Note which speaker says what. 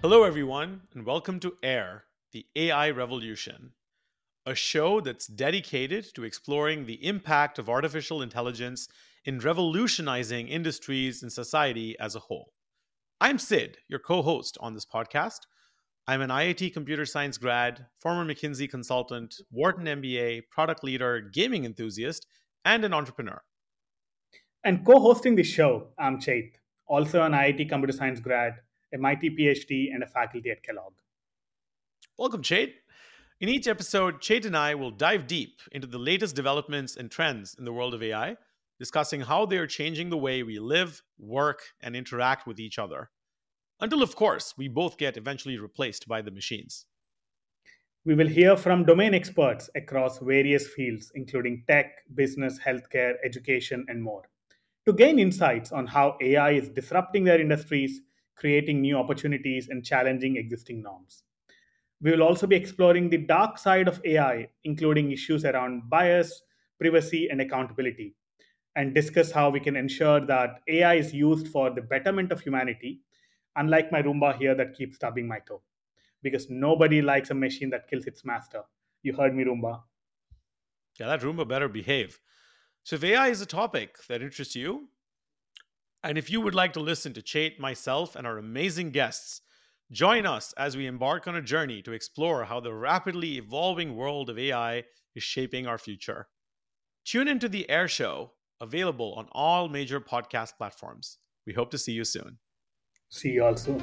Speaker 1: Hello, everyone, and welcome to AIR, the AI Revolution, a show that's dedicated to exploring the impact of artificial intelligence in revolutionizing industries and society as a whole. I'm Sid, your co host on this podcast. I'm an IIT computer science grad, former McKinsey consultant, Wharton MBA, product leader, gaming enthusiast, and an entrepreneur.
Speaker 2: And co hosting the show, I'm Chait, also an IIT computer science grad, MIT PhD, and a faculty at Kellogg.
Speaker 1: Welcome, Chait. In each episode, Chait and I will dive deep into the latest developments and trends in the world of AI, discussing how they are changing the way we live, work, and interact with each other. Until, of course, we both get eventually replaced by the machines.
Speaker 2: We will hear from domain experts across various fields, including tech, business, healthcare, education, and more, to gain insights on how AI is disrupting their industries, creating new opportunities, and challenging existing norms. We will also be exploring the dark side of AI, including issues around bias, privacy, and accountability, and discuss how we can ensure that AI is used for the betterment of humanity, unlike my Roomba here that keeps stubbing my toe. Because nobody likes a machine that kills its master. You heard me, Roomba.
Speaker 1: Yeah, that Roomba better behave. So, if AI is a topic that interests you, and if you would like to listen to Chait, myself, and our amazing guests, join us as we embark on a journey to explore how the rapidly evolving world of AI is shaping our future. Tune into the Air Show, available on all major podcast platforms. We hope to see you soon.
Speaker 2: See you all soon.